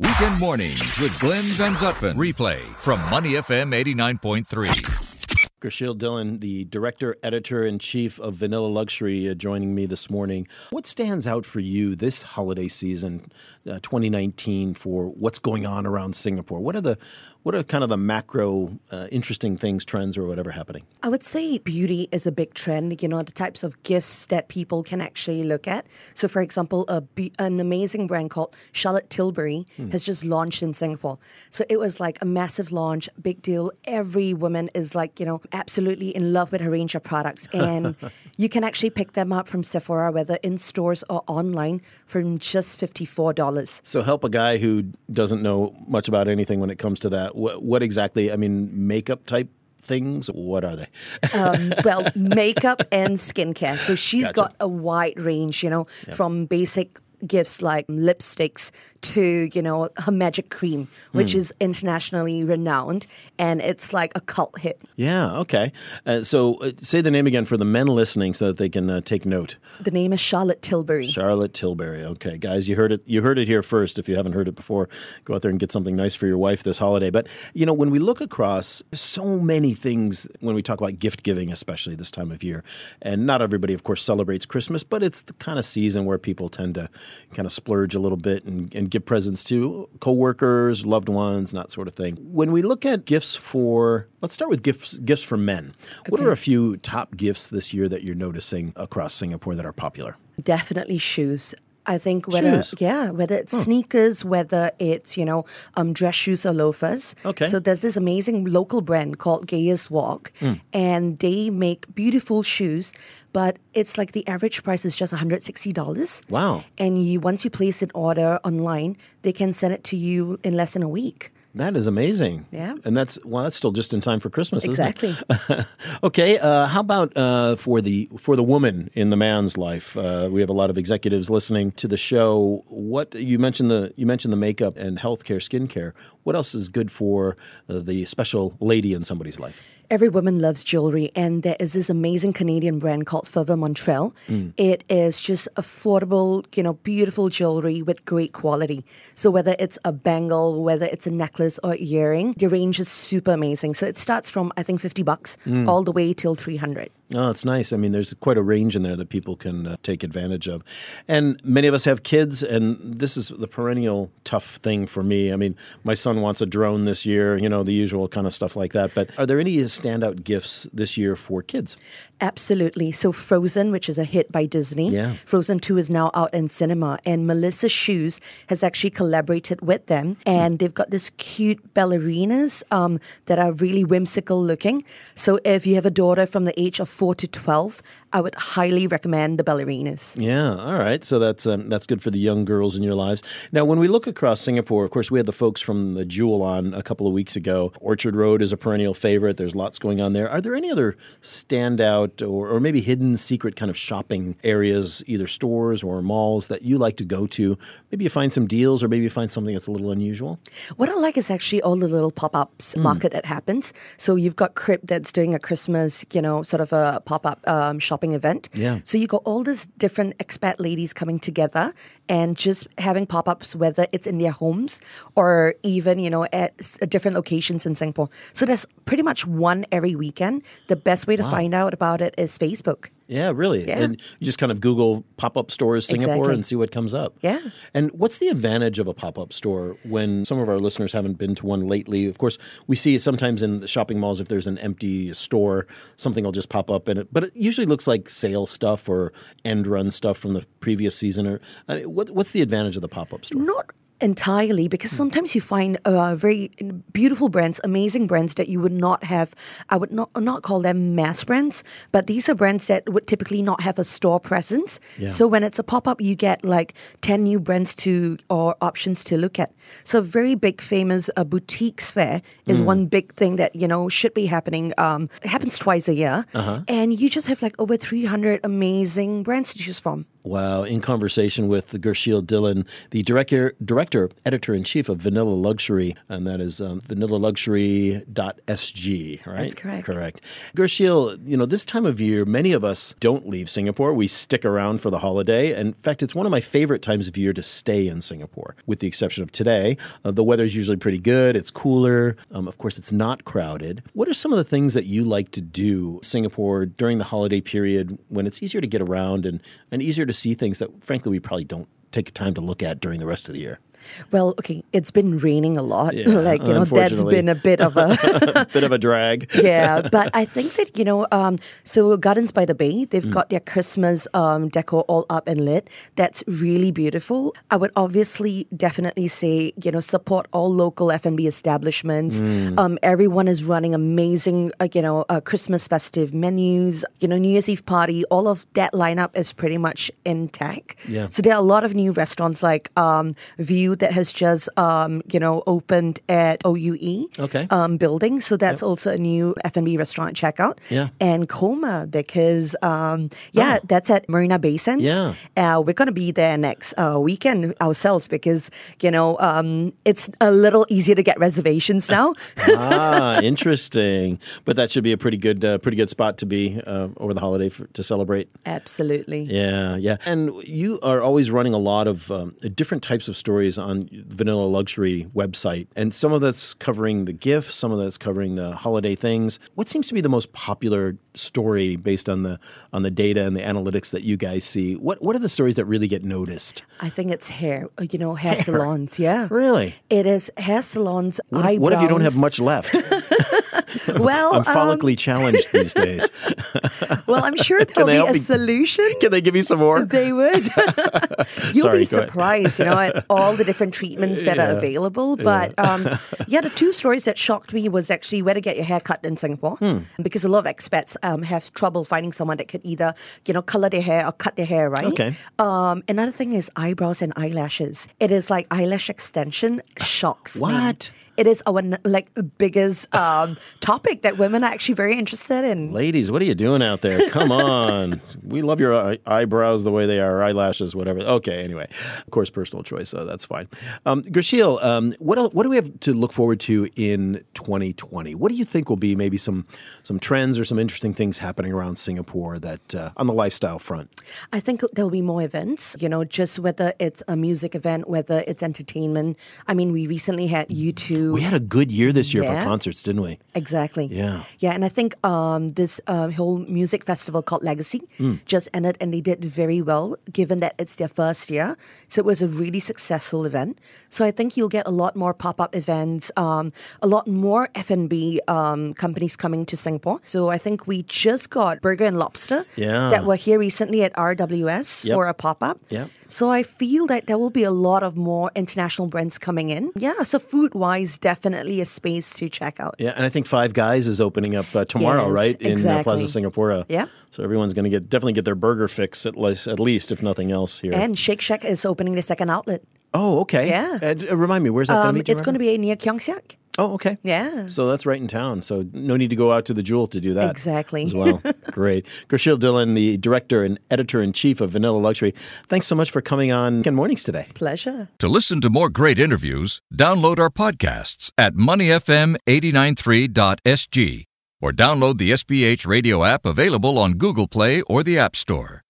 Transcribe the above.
Weekend mornings with Glenn Van Zutphen. Replay from Money FM 89.3. Gursheel Dhillon, the director, editor in chief of Vanilla Luxury, uh, joining me this morning. What stands out for you this holiday season, uh, 2019, for what's going on around Singapore? What are the what are kind of the macro uh, interesting things, trends, or whatever happening? I would say beauty is a big trend. You know, the types of gifts that people can actually look at. So, for example, a be- an amazing brand called Charlotte Tilbury hmm. has just launched in Singapore. So it was like a massive launch, big deal. Every woman is like, you know, absolutely in love with her range of products, and you can actually pick them up from Sephora, whether in stores or online, for just fifty four dollars. So help a guy who doesn't know much about anything when it comes to that what, what exactly? I mean, makeup type things? What are they? um, well, makeup and skincare. So she's gotcha. got a wide range, you know, yep. from basic gifts like lipsticks to, you know, her magic cream, which mm. is internationally renowned and it's like a cult hit. Yeah, okay. Uh, so uh, say the name again for the men listening so that they can uh, take note. The name is Charlotte Tilbury. Charlotte Tilbury. Okay, guys, you heard it you heard it here first if you haven't heard it before. Go out there and get something nice for your wife this holiday. But, you know, when we look across so many things when we talk about gift giving especially this time of year. And not everybody of course celebrates Christmas, but it's the kind of season where people tend to kind of splurge a little bit and, and give presents to coworkers, loved ones, that sort of thing. When we look at gifts for, let's start with gifts gifts for men. Okay. What are a few top gifts this year that you're noticing across Singapore that are popular? Definitely shoes. I think whether shoes. yeah, whether it's sneakers, whether it's you know um, dress shoes or loafers. Okay. So there's this amazing local brand called Gaius Walk, mm. and they make beautiful shoes. But it's like the average price is just $160. Wow. And you once you place an order online, they can send it to you in less than a week. That is amazing. Yeah. And that's well, that's still just in time for Christmas, isn't it? exactly. okay. Uh, how about uh, for the for the woman in the man's life? Uh, we have a lot of executives listening to the show. What you mentioned the you mentioned the makeup and healthcare, skincare. What else is good for uh, the special lady in somebody's life? Every woman loves jewelry, and there is this amazing Canadian brand called Forever Montreal. Mm. It is just affordable, you know, beautiful jewelry with great quality. So whether it's a bangle, whether it's a necklace or earring, your range is super amazing. So it starts from I think fifty bucks mm. all the way till three hundred. Oh, it's nice. I mean, there's quite a range in there that people can uh, take advantage of. And many of us have kids, and this is the perennial tough thing for me. I mean, my son wants a drone this year, you know, the usual kind of stuff like that. But are there any standout gifts this year for kids? Absolutely. So, Frozen, which is a hit by Disney, yeah. Frozen 2 is now out in cinema, and Melissa Shoes has actually collaborated with them. And they've got this cute ballerinas um, that are really whimsical looking. So, if you have a daughter from the age of 4 to 12, I would highly recommend the ballerinas. Yeah, all right. So that's um, that's good for the young girls in your lives. Now, when we look across Singapore, of course, we had the folks from the Jewel on a couple of weeks ago. Orchard Road is a perennial favorite. There's lots going on there. Are there any other standout or, or maybe hidden secret kind of shopping areas, either stores or malls that you like to go to? Maybe you find some deals, or maybe you find something that's a little unusual. What I like is actually all the little pop-ups mm. market that happens. So you've got Crib that's doing a Christmas, you know, sort of a pop-up um, shopping event. Yeah. So you got all these different expat ladies coming together and just having pop ups, whether it's in their homes or even, you know, at different locations in Singapore. So there's pretty much one every weekend. The best way to wow. find out about it is Facebook. Yeah, really. Yeah. And you just kind of Google pop up stores Singapore exactly. and see what comes up. Yeah. And what's the advantage of a pop up store when some of our listeners haven't been to one lately? Of course, we see sometimes in the shopping malls if there's an empty store, something will just pop up in it. But it usually looks like sale stuff or end run stuff from the previous season. Or I mean, what, what's the advantage of the pop up store? Not entirely because hmm. sometimes you find uh, very beautiful brands, amazing brands that you would not have. I would not not call them mass brands, but these are brands that would typically not have a store presence. Yeah. So when it's a pop up, you get like ten new brands to or options to look at. So very big, famous uh, boutiques fair is mm. one big thing that you know should be happening. Um, it happens twice a year, uh-huh. and you just have like over three hundred amazing brands to choose from. Wow. In conversation with Gursheel Dhillon, the director, director editor in chief of Vanilla Luxury, and that is um, vanillaluxury.sg, right? That's correct. Correct. Gursheel, you know, this time of year, many of us don't leave Singapore. We stick around for the holiday. And in fact, it's one of my favorite times of year to stay in Singapore, with the exception of today. Uh, the is usually pretty good, it's cooler. Um, of course, it's not crowded. What are some of the things that you like to do in Singapore during the holiday period when it's easier to get around and, and easier to see things that, frankly, we probably don't take time to look at during the rest of the year? Well, okay, it's been raining a lot. Yeah, like, you know, that's been a bit of a Bit of a drag. yeah, but I think that you know, um, so Gardens by the Bay, Mm. they've got their Christmas um, decor all up and lit. That's really beautiful. I would obviously definitely say you know support all local F and B establishments. Mm. Um, everyone is running amazing, uh, you know, uh, Christmas festive menus. You know, New Year's Eve party. All of that lineup is pretty much intact. Yeah. So there are a lot of new restaurants like um, View that has just um, you know opened at OUE Okay. um, building. So that's also a new F&B restaurant checkout. Yeah. And KOMA because, um, yeah, that's at Marina Bay Sands. Yeah. Uh, we're going to be there next uh, weekend ourselves because, you know, um, it's a little easier to get reservations now. ah, interesting. But that should be a pretty good, uh, pretty good spot to be uh, over the holiday for, to celebrate. Absolutely. Yeah, yeah. And you are always running a lot of um, different types of stories on Vanilla Luxury website, and some of that's covering the gifts, some of that's covering the holiday things. What seems to be the most popular story based on the on the data and the analytics that you guys see? What what are the stories that really get noticed? I think it's hair, uh, you know, hair, salons. Yeah. Really? It is hair salons, What eyebrows. what if you don't have much left? Well, I'm um, follically challenged these days. well, I'm sure there'll be a me? solution. Can they give me some more? They would. You'll Sorry, be surprised, you know, at all the different treatments that are available. But um, yeah, the two stories that shocked me was actually where to get your hair cut in Singapore, Hmm. because a lot of expats um, have trouble finding someone that could either, you know, color their hair or cut their hair, right? Okay. Um, another thing is eyebrows and eyelashes. It is like eyelash extension shocks me. It is our like biggest um, topic that women are actually very interested in. Ladies, what are you doing out there? Come on. we love your eye- eyebrows the way they are, eyelashes, whatever. Okay, anyway. Of course, personal choice, so that's fine. Um, um, what, el- what do we have to look forward to in 2020? What do you think will be maybe some, some trends or some interesting things happening around Singapore that uh, on the lifestyle front? I think there'll be more events, you know, just whether it's a music event, whether it's entertainment. I mean, we recently had U2. We had a good year this year for concerts, didn't we? Exactly. Yeah. Yeah, and I think um, this uh, whole music festival called Legacy Mm. just ended, and they did very well, given that it's their first year. So it was a really successful event. So I think you'll get a lot more pop up events, um, a lot more F and B um, companies coming to Singapore. So I think we just got Burger and Lobster Yeah. that were here recently at RWS Yep. for a pop up. Yep. So I feel that there will be a lot of more international brands coming in. Yeah, so food wise, definitely a space to check out. Yeah, and I think Five Guys is opening up uh, tomorrow, Yes, right, in uh. Plaza Singapura. Yeah. So everyone's going to get definitely get their burger fix at least, at least if nothing else here. And Shake Shack is opening the second outlet. oh, okay. Yeah. Uh, remind me, where's that Um, going to be? it's going to be near Keong Saik. Oh, okay. Yeah. So that's right in town. So no need to go out to the Jewel to do that. Exactly. As well. Great. Gursheel Dhillon, the director and editor in chief of Vanilla Luxury. Thanks so much for coming on Weekend Mornings today. Pleasure. To listen to more great interviews, download our podcasts at moneyfm893.sg or download the SPH radio app available on Google Play or the App Store.